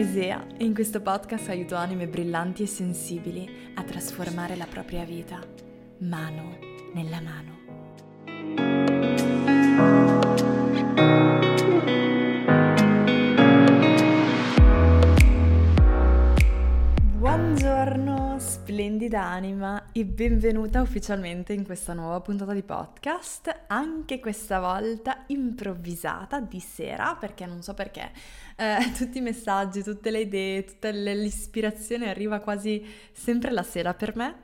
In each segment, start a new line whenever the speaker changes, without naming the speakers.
Isea e in questo podcast aiuto anime brillanti e sensibili a trasformare la propria vita mano nella mano. Buongiorno, splendida anima e benvenuta ufficialmente in questa nuova puntata di podcast, anche questa volta improvvisata di sera, perché non so perché eh, tutti i messaggi, tutte le idee, tutta l'ispirazione arriva quasi sempre la sera per me.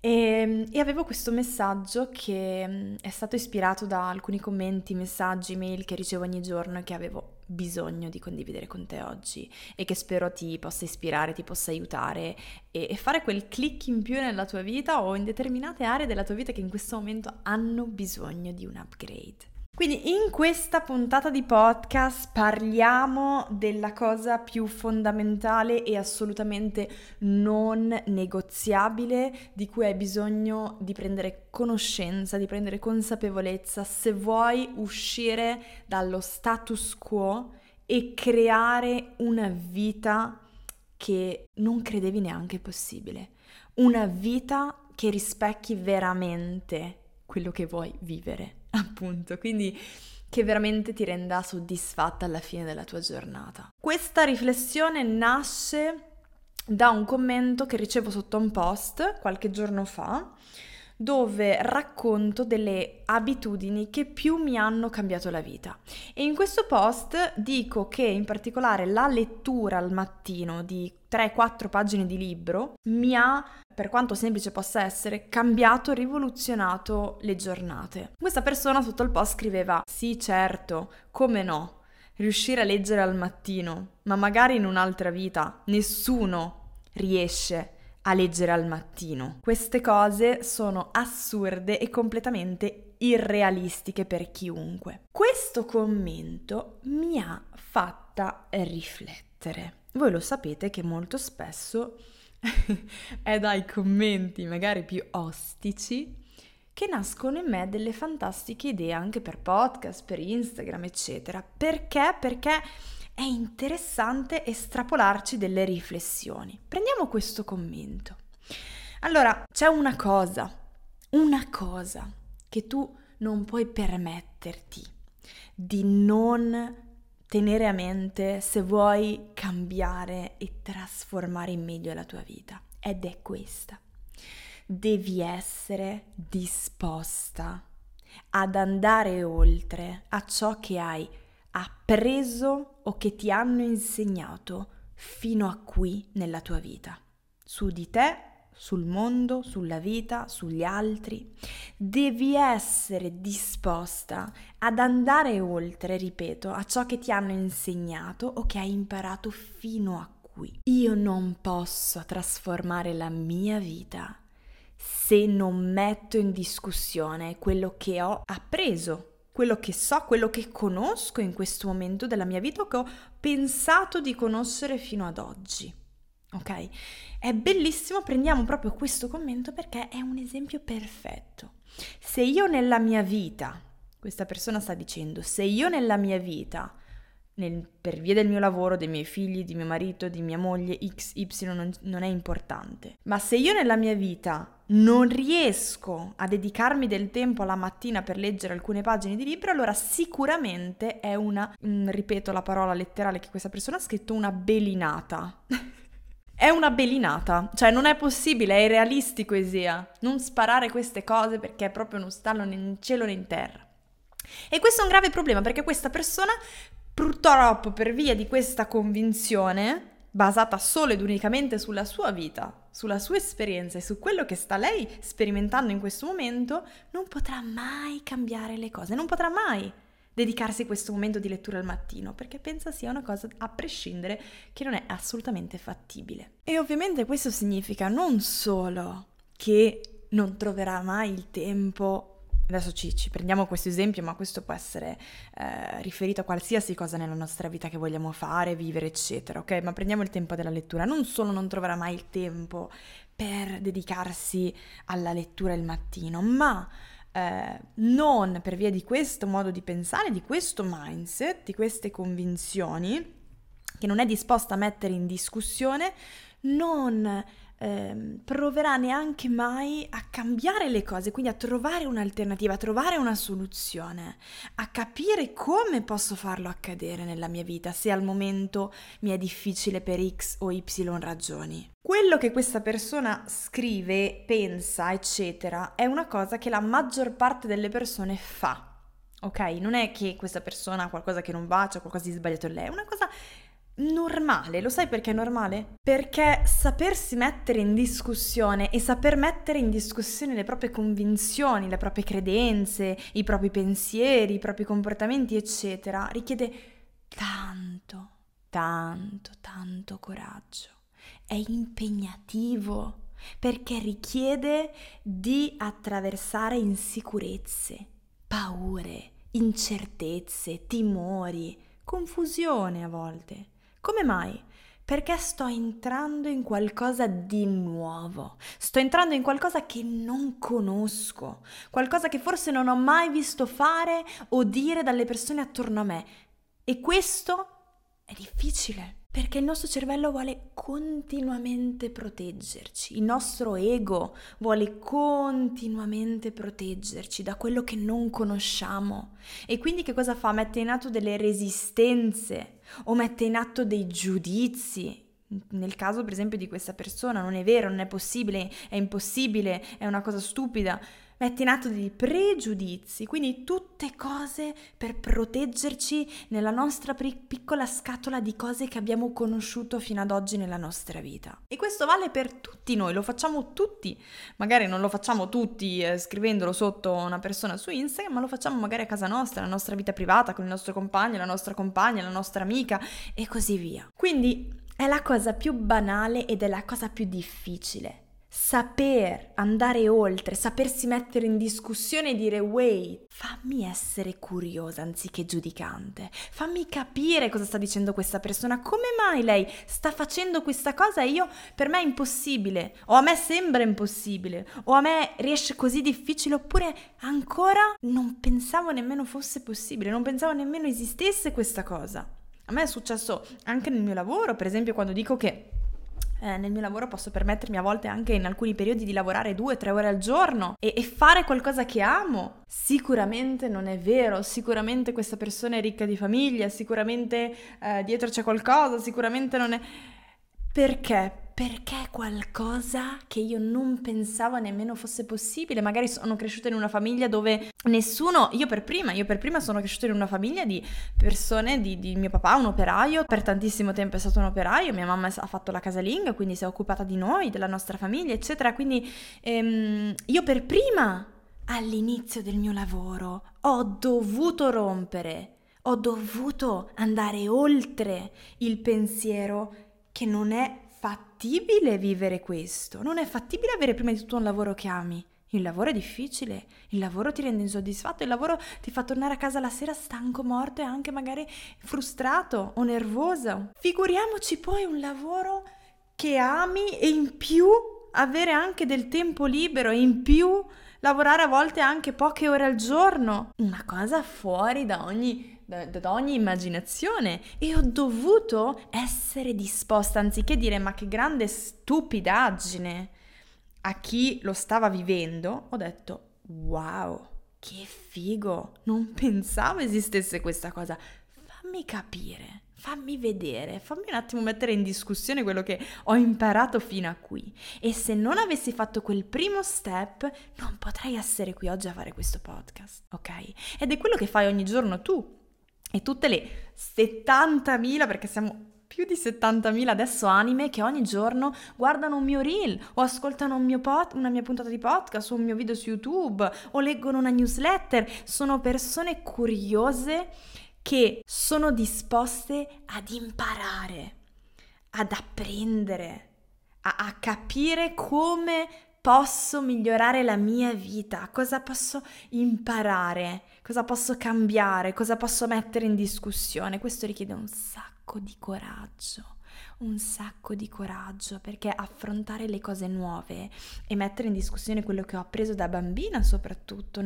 E, ehm, e, avevo questo messaggio che mm, è stato ispirato da alcuni commenti, messaggi, mail che ricevo ogni giorno e che avevo bisogno di condividere con te oggi e che spero ti possa ispirare, ti possa aiutare e, e fare quel click in più nella tua vita o in determinate aree della tua vita che in questo momento hanno bisogno di un upgrade. Quindi in questa puntata di podcast parliamo della cosa più fondamentale e assolutamente non negoziabile di cui hai bisogno di prendere conoscenza, di prendere consapevolezza se vuoi uscire dallo status quo e creare una vita che non credevi neanche possibile. Una vita che rispecchi veramente quello che vuoi vivere. appunto, quindi che veramente ti renda soddisfatta alla fine della tua giornata. Questa riflessione nasce da un commento che ricevo sotto un post qualche giorno fa dove racconto delle abitudini che più mi hanno cambiato la vita. E in questo post dico che in particolare la lettura al mattino di 3-4 pagine di libro mi ha, per quanto semplice possa essere, cambiato, rivoluzionato le giornate. Questa persona sotto il post scriveva: Sì, certo, come no? Riuscire a leggere al mattino, ma magari in un'altra vita nessuno riesce a leggere al mattino. Queste cose sono assurde e completamente irrealistiche per chiunque. Questo commento mi ha fatta riflettere. Voi lo sapete che molto spesso è dai commenti magari più ostici che nascono in me delle fantastiche idee anche per podcast, per Instagram, eccetera. Perché? Perché è interessante estrapolarci delle riflessioni. Prendiamo questo commento. Allora, c'è una cosa, una cosa che tu non puoi permetterti di non tenere a mente se vuoi cambiare e trasformare in meglio la tua vita. Ed è questa. Devi essere disposta ad andare oltre a ciò che hai appreso o che ti hanno insegnato fino a qui nella tua vita, su di te, sul mondo, sulla vita, sugli altri. Devi essere disposta ad andare oltre, ripeto, a ciò che ti hanno insegnato o che hai imparato fino a qui. Io non posso trasformare la mia vita se non metto in discussione quello che ho appreso quello che so, quello che conosco in questo momento della mia vita o che ho pensato di conoscere fino ad oggi. Ok? È bellissimo, prendiamo proprio questo commento perché è un esempio perfetto. Se io nella mia vita, questa persona sta dicendo, se io nella mia vita nel, per via del mio lavoro, dei miei figli, di mio marito, di mia moglie, X, Y non, non, è importante. Ma se io nella mia vita non riesco a dedicarmi del tempo alla mattina per leggere alcune pagine di libro, allora sicuramente è una, mm, ripeto la parola letterale che questa persona ha scritto, una belinata. è una belinata, cioè non è possibile, è irrealistico Esia, non sparare queste cose perché proprio non stanno né in cielo né in terra. E questo è un grave problema perché questa persona Purtroppo, per via di questa convinzione, basata solo ed unicamente sulla sua vita, sulla sua esperienza e su quello che sta lei sperimentando in questo momento, non potrà mai cambiare le cose, non potrà mai dedicarsi questo momento di lettura al mattino, perché pensa sia una cosa a prescindere che non è assolutamente fattibile. E ovviamente questo significa non solo che non troverà mai il tempo Adesso ci, ci, prendiamo questo esempio, ma questo può essere eh, riferito a qualsiasi cosa nella nostra vita che vogliamo fare, vivere, eccetera, ok? Ma prendiamo il tempo della lettura. Non solo non troverà mai il tempo per dedicarsi alla lettura il mattino, ma eh, non per via di questo modo di pensare, di questo mindset, di queste convinzioni, che non è disposta a mettere in discussione, non eh, proverà neanche mai a cambiare le cose, quindi a trovare un'alternativa, a trovare una soluzione, a capire come posso farlo accadere nella mia vita se al momento mi è difficile per X o Y ragioni. Quello che questa persona scrive, pensa, eccetera, è una cosa che la maggior parte delle persone fa. Ok? Non è che questa persona ha qualcosa che non va, c'è qualcosa di sbagliato in lei, è una cosa normale. Lo sai perché è normale? Perché sapersi mettere in discussione e saper mettere in discussione le proprie convinzioni, le proprie credenze, i propri pensieri, i propri comportamenti, eccetera, richiede tanto, tanto, tanto coraggio. È impegnativo perché richiede di attraversare insicurezze, paure, incertezze, timori, confusione a volte come mai? Perché sto entrando in qualcosa di nuovo, sto entrando in qualcosa che non conosco, qualcosa che forse non ho mai visto fare o dire dalle persone attorno a me. E questo è difficile. Perché il nostro cervello vuole continuamente proteggerci, il nostro ego vuole continuamente proteggerci da quello che non conosciamo. E quindi che cosa fa? Mette in atto delle resistenze o mette in atto dei giudizi. Nel caso per esempio di questa persona non è vero, non è possibile, è impossibile, è una cosa stupida mette in atto dei pregiudizi, quindi tutte cose per proteggerci nella nostra piccola scatola di cose che abbiamo conosciuto fino ad oggi nella nostra vita. E questo vale per tutti noi, lo facciamo tutti, magari non lo facciamo tutti eh, scrivendolo sotto una persona su Instagram, ma lo facciamo magari a casa nostra, nella nostra vita privata, con il nostro compagno, la nostra compagna, la nostra amica e così via. Quindi è la cosa più banale ed è la cosa più difficile saper andare oltre, sapersi mettere in discussione e dire wait, fammi essere curiosa anziché giudicante, fammi capire cosa sta dicendo questa persona, come mai lei sta facendo questa cosa e io per me è impossibile, o a me sembra impossibile, o a me riesce così difficile, oppure ancora non pensavo nemmeno fosse possibile, non pensavo nemmeno esistesse questa cosa. A me è successo anche nel mio lavoro, per esempio quando dico che eh, nel mio lavoro posso permettermi a volte anche in alcuni periodi di lavorare due tre ore al giorno e, e fare qualcosa che amo. Sicuramente non è vero, sicuramente questa persona è ricca di famiglia, sicuramente eh, dietro c'è qualcosa, sicuramente non è... Perché? Perché qualcosa che io non pensavo nemmeno fosse possibile. Magari sono cresciuta in una famiglia dove nessuno, io per prima, io per prima sono cresciuta in una famiglia di persone, di, di mio papà, un operaio, per tantissimo tempo è stato un operaio, mia mamma ha fatto la casalinga, quindi si è occupata di noi, della nostra famiglia, eccetera. Quindi ehm, io per prima, all'inizio del mio lavoro, ho dovuto rompere, ho dovuto andare oltre il pensiero che non è fattibile vivere questo, non è fattibile avere prima di tutto un lavoro che ami. Il lavoro è difficile, il lavoro ti rende insoddisfatto, il lavoro ti fa tornare a casa la sera stanco, morto e anche magari frustrato o nervoso. Figuriamoci poi un lavoro che ami e in più avere anche del tempo libero e in più lavorare a volte anche poche ore al giorno. Una cosa fuori da ogni da, da, ogni immaginazione e ho dovuto essere disposta, anziché dire ma che grande stupidaggine a chi lo stava vivendo, ho detto wow, che figo, non pensavo esistesse questa cosa, fammi capire. Fammi vedere, fammi un attimo mettere in discussione quello che ho imparato fino a qui. E se non avessi fatto quel primo step, non potrei essere qui oggi a fare questo podcast, ok? Ed è quello che fai ogni giorno tu e tutte le 70.000, perché siamo più di 70.000 adesso anime che ogni giorno guardano un mio reel o ascoltano un pod, una mia puntata di podcast o un mio video su YouTube o leggono una newsletter. Sono persone curiose che sono disposte ad imparare, ad apprendere, a, a capire come posso migliorare la mia vita, cosa posso imparare, cosa posso cambiare, cosa posso mettere in discussione. Questo richiede un sacco di coraggio, un sacco di coraggio perché affrontare le cose nuove e mettere in discussione quello che ho appreso da bambina, soprattutto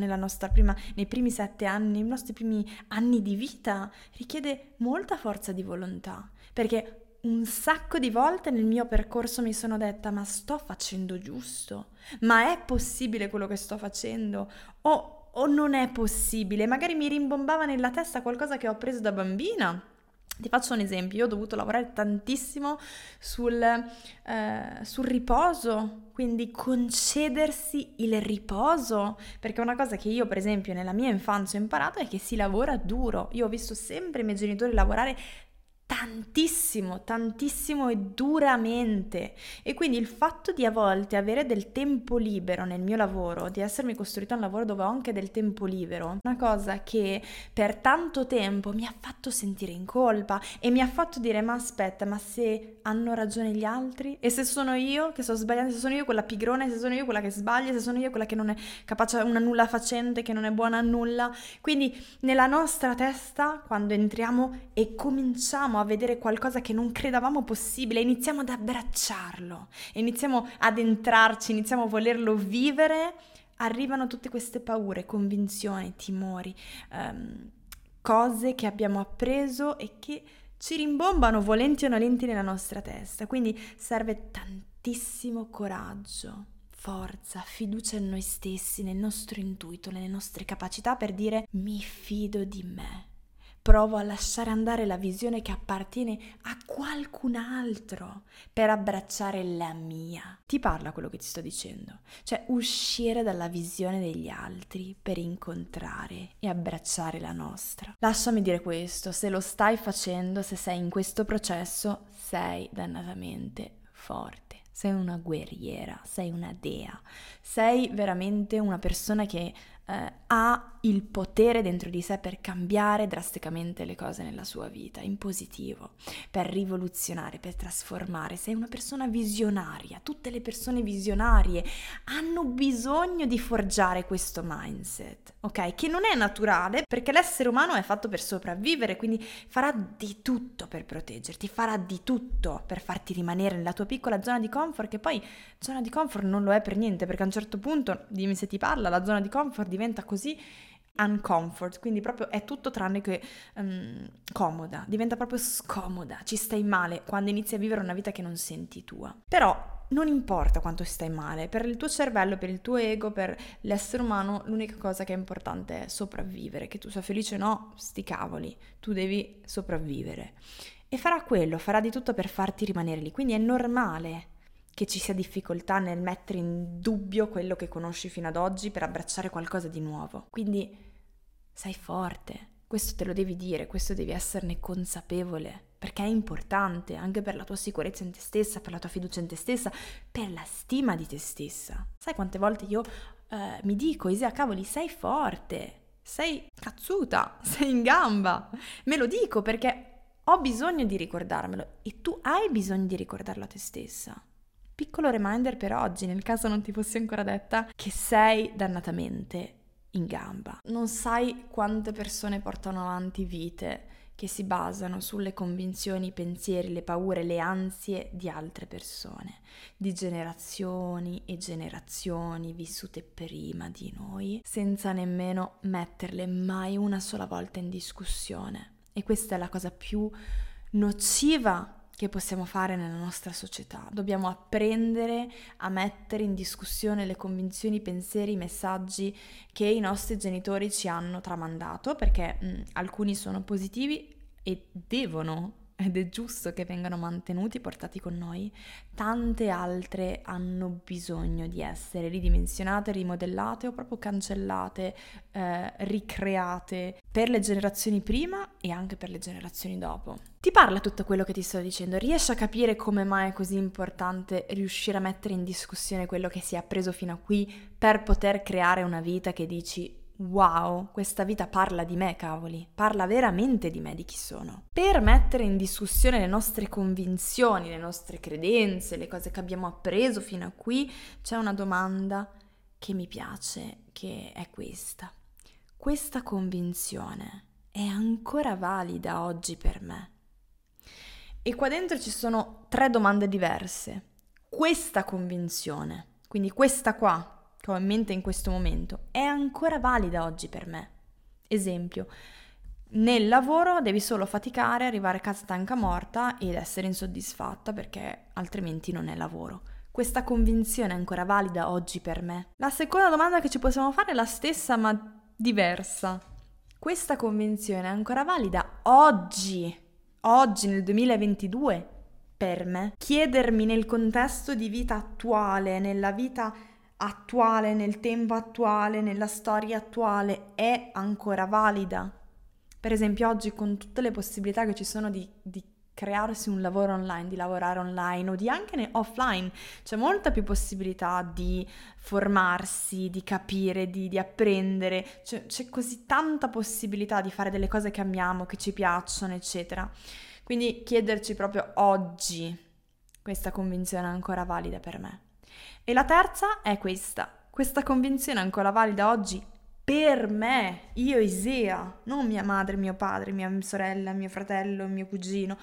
prima, nei primi sette anni, nei nostri primi anni di vita, richiede molta forza di volontà. Perché un sacco di volte nel mio percorso mi sono detta ma sto facendo giusto? Ma è possibile quello che sto facendo? O, o non è possibile? Magari mi rimbombava nella testa qualcosa che ho appreso da bambina. Ti faccio un esempio, io ho dovuto lavorare tantissimo sul, eh, sul, riposo, quindi concedersi il riposo, perché una cosa che io per esempio nella mia infanzia ho imparato è che si lavora duro. Io ho visto sempre i miei genitori lavorare tantissimo, tantissimo e duramente. E quindi il fatto di a volte avere del tempo libero nel mio lavoro, di essermi costruito un lavoro dove ho anche del tempo libero, una cosa che per tanto tempo mi ha fatto sentire in colpa e mi ha fatto dire ma aspetta, ma se hanno ragione gli altri? E se sono io che sto sbagliando, se sono io quella pigrona, se sono io quella che sbaglia, se sono io quella che non è capace, una nulla facente, che non è buona a nulla. Quindi nella nostra testa, quando entriamo e cominciamo a vedere qualcosa che non credavamo possibile, iniziamo ad abbracciarlo, iniziamo ad entrarci, iniziamo a volerlo vivere, arrivano tutte queste paure, convinzioni, timori, um, cose che abbiamo appreso e che ci rimbombano volenti o nolenti nella nostra testa. Quindi serve tantissimo coraggio, forza, fiducia in noi stessi, nel nostro intuito, nelle nostre capacità per dire mi fido di me provo a lasciare andare la visione che appartiene a qualcun altro per abbracciare la mia. Ti parla quello che ti sto dicendo, cioè uscire dalla visione degli altri per incontrare e abbracciare la nostra. Lasciami dire questo, se lo stai facendo, se sei in questo processo, sei dannatamente forte. Sei una guerriera, sei una dea, sei veramente una persona che eh, ha il potere dentro di sé per cambiare drasticamente le cose nella sua vita, in positivo, per rivoluzionare, per trasformare. Sei una persona visionaria, tutte le persone visionarie hanno bisogno di forgiare questo mindset, ok? Che non è naturale perché l'essere umano è fatto per sopravvivere, quindi farà di tutto per proteggerti, farà di tutto per farti rimanere nella tua piccola zona di comfort, che poi zona di comfort non lo è per niente, perché a un certo punto, dimmi se ti parla, la zona di comfort diventa così uncomfort, quindi proprio è tutto tranne che um, comoda, diventa proprio scomoda, ci stai male quando inizi a vivere una vita che non senti tua. Però non importa quanto stai male, per il tuo cervello, per il tuo ego, per l'essere umano, l'unica cosa che è importante è sopravvivere, che tu sia felice o no, sti cavoli, tu devi sopravvivere. E farà quello, farà di tutto per farti rimanere lì, quindi è normale che ci sia difficoltà nel mettere in dubbio quello che conosci fino ad oggi per abbracciare qualcosa di nuovo. Quindi sei forte, questo te lo devi dire, questo devi esserne consapevole, perché è importante anche per la tua sicurezza in te stessa, per la tua fiducia in te stessa, per la stima di te stessa. Sai quante volte io eh, mi dico, Isia, cavoli, sei forte, sei cazzuta, sei in gamba. Me lo dico perché ho bisogno di ricordarmelo e tu hai bisogno di ricordarlo a te stessa. Piccolo reminder per oggi, nel caso non ti fossi ancora detta, che sei dannatamente in gamba. Non sai quante persone portano avanti vite che si basano sulle convinzioni, i pensieri, le paure, le ansie di altre persone, di generazioni e generazioni vissute prima di noi, senza nemmeno metterle mai una sola volta in discussione. E questa è la cosa più nociva che possiamo fare nella nostra società. Dobbiamo apprendere a mettere in discussione le convinzioni, i pensieri, i messaggi che i nostri genitori ci hanno tramandato, perché mh, alcuni sono positivi e devono ed è giusto che vengano mantenuti, portati con noi, tante altre hanno bisogno di essere ridimensionate, rimodellate o proprio cancellate, eh, ricreate per le generazioni prima e anche per le generazioni dopo. Ti parla tutto quello che ti sto dicendo? Riesci a capire come mai è così importante riuscire a mettere in discussione quello che si è appreso fino a qui per poter creare una vita che dici wow, questa vita parla di me, cavoli, parla veramente di me, di chi sono. Per mettere in discussione le nostre convinzioni, le nostre credenze, le cose che abbiamo appreso fino a qui, c'è una domanda che mi piace, che è questa. Questa convinzione è ancora valida oggi per me? E qua dentro ci sono tre domande diverse. Questa convinzione, quindi questa qua, che ho in mente in questo momento, è ancora valida oggi per me. Esempio, nel lavoro devi solo faticare, arrivare a casa stanca morta ed essere insoddisfatta perché altrimenti non è lavoro. Questa convinzione è ancora valida oggi per me? La seconda domanda che ci possiamo fare è la stessa ma diversa. Questa convinzione è ancora valida oggi, oggi nel 2022 per me? Chiedermi nel contesto di vita attuale, nella vita attuale, nel tempo attuale, nella storia attuale, è ancora valida? Per esempio oggi con tutte le possibilità che ci sono di, di crearsi un lavoro online, di lavorare online o di anche offline, c'è molta più possibilità di formarsi, di capire, di, di apprendere, c'è, c'è così tanta possibilità di fare delle cose che amiamo, che ci piacciono, eccetera. Quindi chiederci proprio oggi questa convinzione è ancora valida per me. E la terza è questa. Questa convinzione è ancora valida oggi per me, io Isea, non mia madre, mio padre, mia sorella, mio fratello, mio cugino,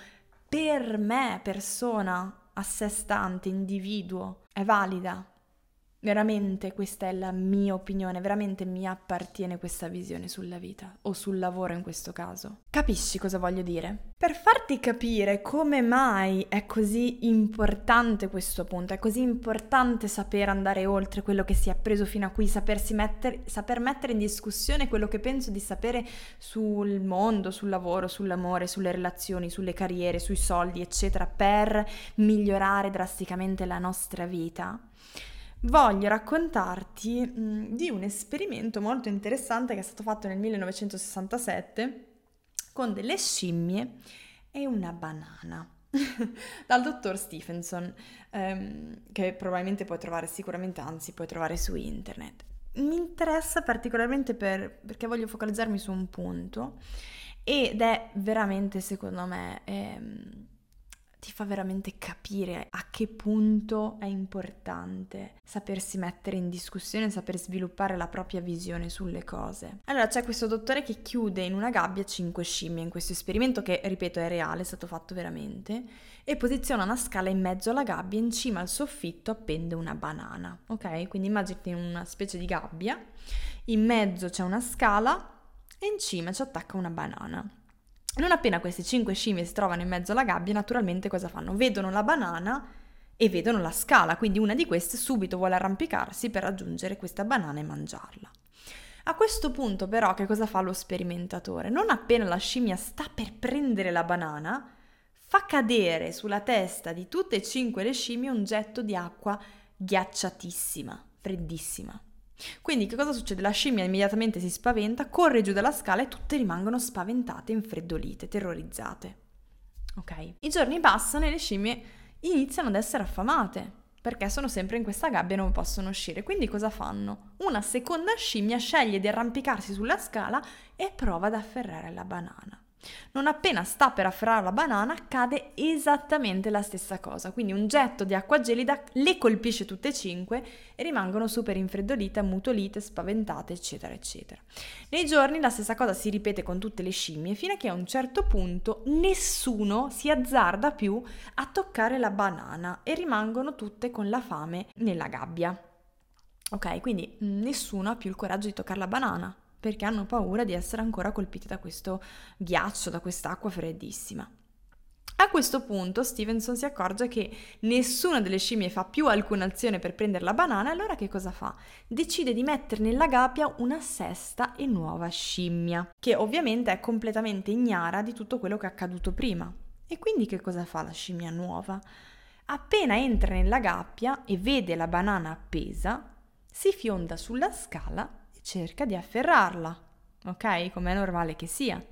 per me, persona a sé stante, individuo, è valida. Veramente questa è la mia opinione, veramente mi appartiene questa visione sulla vita o sul lavoro in questo caso. Capisci cosa voglio dire? Per farti capire come mai è così importante questo punto, è così importante saper andare oltre quello che si è appreso fino a qui, sapersi mettere, saper mettere in discussione quello che penso di sapere sul mondo, sul lavoro, sull'amore, sulle relazioni, sulle carriere, sui soldi, eccetera, per migliorare drasticamente la nostra vita voglio raccontarti di un esperimento molto interessante che è stato fatto nel 1967 con delle scimmie e una banana dal dottor Stephenson, ehm, che probabilmente puoi trovare sicuramente, anzi puoi trovare su internet. Mi interessa particolarmente per, perché voglio focalizzarmi su un punto ed è veramente, secondo me, ehm, ti fa veramente capire a che punto è importante sapersi mettere in discussione, saper sviluppare la propria visione sulle cose. Allora c'è questo dottore che chiude in una gabbia cinque scimmie in questo esperimento che, ripeto, è reale, è stato fatto veramente, e posiziona una scala in mezzo alla gabbia in cima al soffitto appende una banana, ok? Quindi immaginati una specie di gabbia, in mezzo c'è una scala e in cima ci attacca una banana. Non appena queste cinque scimmie si trovano in mezzo alla gabbia, naturalmente cosa fanno? Vedono la banana e vedono la scala, quindi una di queste subito vuole arrampicarsi per raggiungere questa banana e mangiarla. A questo punto però che cosa fa lo sperimentatore? Non appena la scimmia sta per prendere la banana, fa cadere sulla testa di tutte e cinque le scimmie un getto di acqua ghiacciatissima, freddissima. Quindi che cosa succede? La scimmia immediatamente si spaventa, corre giù dalla scala e tutte rimangono spaventate, infreddolite, terrorizzate. Ok? I giorni passano e le scimmie iniziano ad essere affamate perché sono sempre in questa gabbia e non possono uscire. Quindi cosa fanno? Una seconda scimmia sceglie di arrampicarsi sulla scala e prova ad afferrare la banana. Non appena sta per afferrare la banana accade esattamente la stessa cosa, quindi un getto di acqua gelida le colpisce tutte e cinque e rimangono super infreddolite, ammutolite, spaventate, eccetera, eccetera. Nei giorni la stessa cosa si ripete con tutte le scimmie fino a che a un certo punto nessuno si azzarda più a toccare la banana e rimangono tutte con la fame nella gabbia. Ok, quindi nessuno ha più il coraggio di toccare la banana perché hanno paura di essere ancora colpiti da questo ghiaccio, da quest'acqua freddissima. A questo punto Stevenson si accorge che nessuna delle scimmie fa più alcuna azione per prendere la banana, allora che cosa fa? Decide di mettere nella gabbia una sesta e nuova scimmia, che ovviamente è completamente ignara di tutto quello che è accaduto prima. E quindi che cosa fa la scimmia nuova? Appena entra nella gabbia e vede la banana appesa, si fionda sulla scala cerca di afferrarla, ok? Come è normale che sia.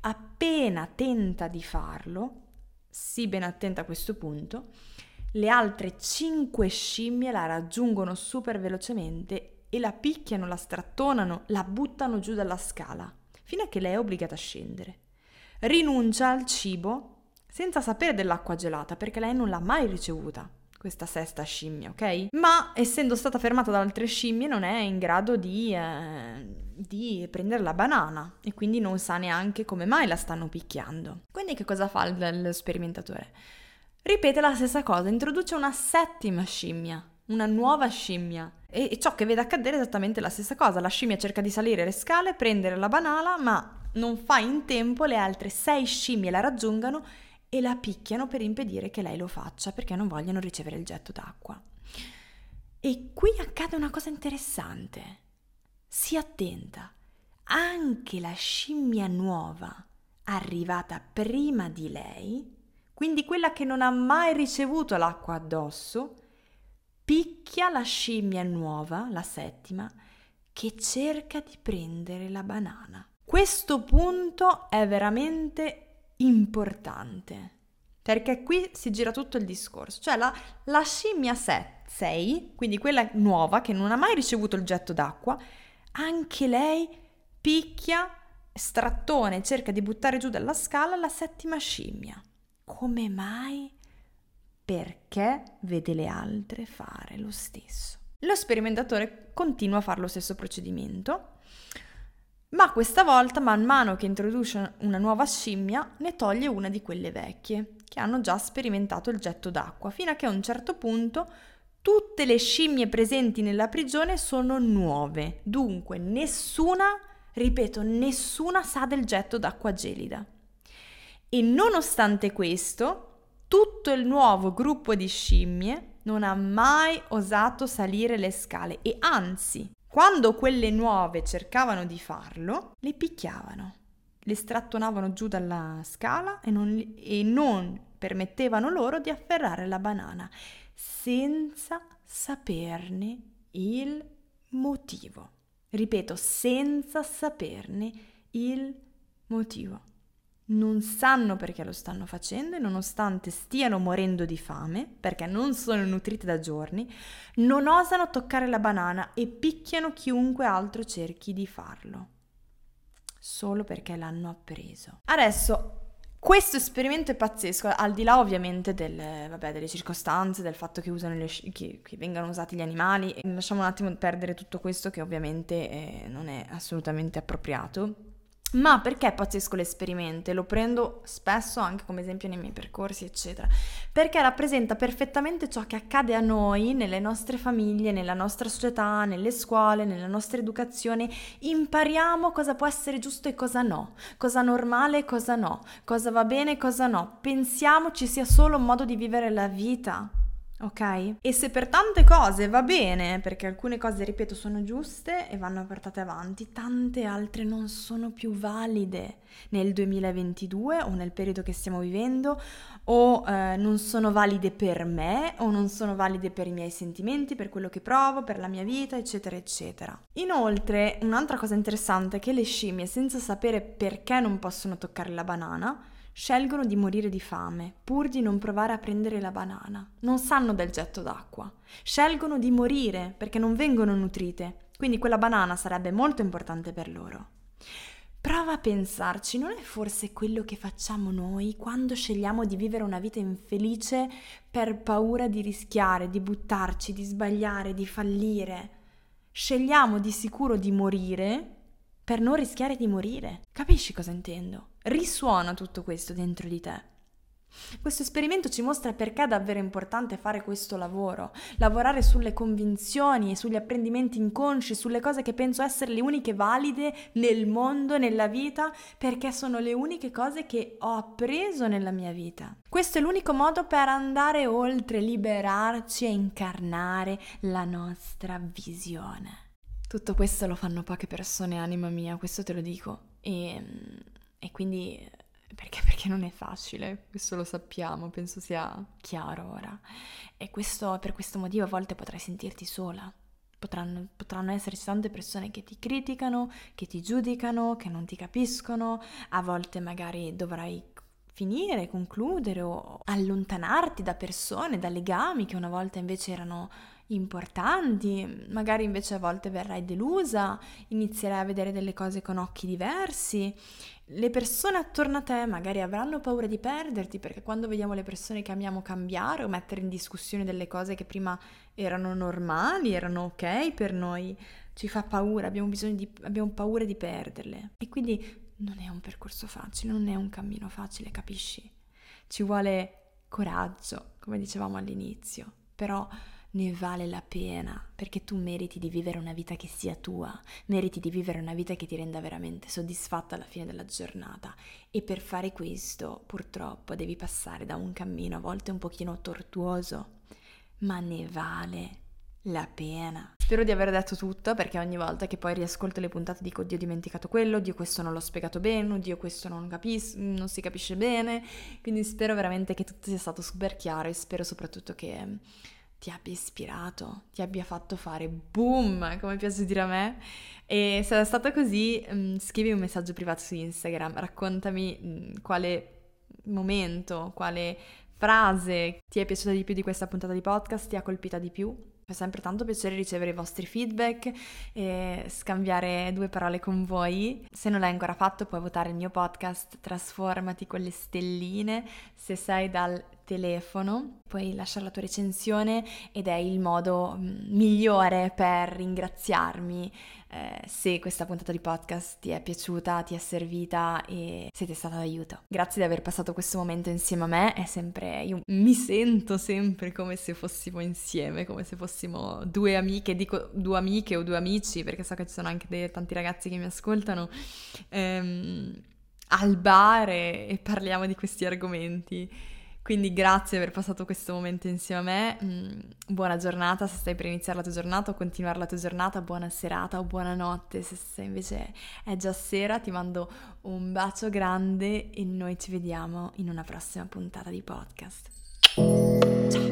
Appena tenta di farlo, sii ben attenta a questo punto, le altre cinque scimmie la raggiungono super velocemente e la picchiano, la strattonano, la buttano giù dalla scala, fino a che lei è obbligata a scendere. Rinuncia al cibo senza sapere dell'acqua gelata perché lei non l'ha mai ricevuta questa sesta scimmia, ok? Ma essendo stata fermata da altre scimmie non è in grado di eh, di prendere la banana e quindi non sa neanche come mai la stanno picchiando. Quindi che cosa fa lo sperimentatore? Ripete la stessa cosa, introduce una settima scimmia, una nuova scimmia. E ciò che vede accadere è esattamente la stessa cosa. La scimmia cerca di salire le scale, prendere la banana, ma non fa in tempo, le altre sei scimmie la raggiungano e la picchiano per impedire che lei lo faccia perché non vogliono ricevere il getto d'acqua. E qui accade una cosa interessante. Sii attenta. Anche la scimmia nuova, arrivata prima di lei, quindi quella che non ha mai ricevuto l'acqua addosso, picchia la scimmia nuova, la settima, che cerca di prendere la banana. Questo punto è veramente importante, perché qui si gira tutto il discorso, cioè la, la scimmia 6, quindi quella nuova che non ha mai ricevuto il getto d'acqua, anche lei picchia, strattone, cerca di buttare giù dalla scala la settima scimmia. Come mai? Perché vede le altre fare lo stesso. Lo sperimentatore continua a fare lo stesso procedimento ma questa volta, man mano che introduce una nuova scimmia, ne toglie una di quelle vecchie, che hanno già sperimentato il getto d'acqua, fino a che a un certo punto tutte le scimmie presenti nella prigione sono nuove. Dunque, nessuna, ripeto, nessuna sa del getto d'acqua gelida. E nonostante questo, tutto il nuovo gruppo di scimmie non ha mai osato salire le scale e anzi quando quelle nuove cercavano di farlo, le picchiavano, le strattonavano giù dalla scala e non, e non permettevano loro di afferrare la banana, senza saperne il motivo. Ripeto, senza saperne il motivo non sanno perché lo stanno facendo e nonostante stiano morendo di fame, perché non sono nutrite da giorni, non osano toccare la banana e picchiano chiunque altro cerchi di farlo, solo perché l'hanno appreso. Adesso, questo esperimento è pazzesco, al di là ovviamente del, vabbè, delle circostanze, del fatto che, le, che, che, vengano usati gli animali, lasciamo un attimo perdere tutto questo che ovviamente eh, non è assolutamente appropriato ma perché è pazzesco l'esperimento? Lo prendo spesso anche come esempio nei miei percorsi, eccetera. Perché rappresenta perfettamente ciò che accade a noi, nelle nostre famiglie, nella nostra società, nelle scuole, nella nostra educazione. Impariamo cosa può essere giusto e cosa no, cosa normale e cosa no, cosa va bene e cosa no. Pensiamo ci sia solo un modo di vivere la vita ok? E se per tante cose va bene, perché alcune cose, ripeto, sono giuste e vanno portate avanti, tante altre non sono più valide nel 2022 o nel periodo che stiamo vivendo o eh, non sono valide per me o non sono valide per i miei sentimenti, per quello che provo, per la mia vita, eccetera, eccetera. Inoltre, un'altra cosa interessante è che le scimmie, senza sapere perché non possono toccare la banana, scelgono di morire di fame pur di non provare a prendere la banana. Non sanno del getto d'acqua. Scelgono di morire perché non vengono nutrite, quindi quella banana sarebbe molto importante per loro. Prova a pensarci, non è forse quello che facciamo noi quando scegliamo di vivere una vita infelice per paura di rischiare, di buttarci, di sbagliare, di fallire? Scegliamo di sicuro di morire per non rischiare di morire. Capisci cosa intendo? Risuona tutto questo dentro di te. Questo esperimento ci mostra perché è davvero importante fare questo lavoro, lavorare sulle convinzioni e sugli apprendimenti inconsci, sulle cose che penso essere le uniche valide nel mondo, nella vita, perché sono le uniche cose che ho appreso nella mia vita. Questo è l'unico modo per andare oltre, liberarci e incarnare la nostra visione. Tutto questo lo fanno poche persone, anima mia, questo te lo dico. E, e quindi perché? Perché non è facile, questo lo sappiamo, penso sia chiaro ora. E questo, per questo motivo a volte potrai sentirti sola. Potranno, potranno esserci tante persone che ti criticano, che ti giudicano, che non ti capiscono, a volte magari dovrai finire, concludere o allontanarti da persone, da legami che una volta invece erano importanti, magari invece a volte verrai delusa, inizierai a vedere delle cose con occhi diversi. Le persone attorno a te magari avranno paura di perderti perché quando vediamo le persone che amiamo cambiare o mettere in discussione delle cose che prima erano normali, erano ok per noi, ci fa paura, abbiamo di, abbiamo paura di perderle. E quindi non è un percorso facile, non è un cammino facile, capisci? Ci vuole coraggio, come dicevamo all'inizio, però ne vale la pena perché tu meriti di vivere una vita che sia tua, meriti di vivere una vita che ti renda veramente soddisfatta alla fine della giornata e per fare questo purtroppo devi passare da un cammino a volte un pochino tortuoso, ma ne vale la pena. Spero di aver detto tutto perché ogni volta che poi riascolto le puntate dico Dio ho dimenticato quello, Dio questo non l'ho spiegato bene, Dio questo non, capis- non si capisce bene, quindi spero veramente che tutto sia stato super chiaro e spero soprattutto che ti abbia ispirato, ti abbia fatto fare boom, come piace dire a me. E se è stato così, mm, scrivi un messaggio privato su Instagram, raccontami mm, quale momento, quale frase ti è piaciuta di più di questa puntata di podcast, ti ha colpita di più. Fa sempre tanto piacere ricevere i vostri feedback e scambiare due parole con voi. Se non l'hai ancora fatto, puoi votare il mio podcast Trasformati con le stelline. Se sei dal telefono, puoi lasciare la tua recensione ed è il modo mm, migliore per ringraziarmi eh, se questa puntata di podcast ti è piaciuta, ti è servita e siete stata d'aiuto. Grazie di aver passato questo momento insieme a me, è sempre, io mi sento sempre come se fossimo insieme, come se fossimo due amiche, dico due amiche o due amici perché so che ci sono anche dei, tanti ragazzi che mi ascoltano. Ehm, al bar e, e parliamo di questi argomenti. Quindi grazie per aver passato questo momento insieme a me, mm, buona giornata se stai per iniziare la tua giornata o continuare la tua giornata, buona serata o buonanotte se invece è già sera, ti mando un bacio grande e noi ci vediamo in una prossima puntata di podcast. Ciao!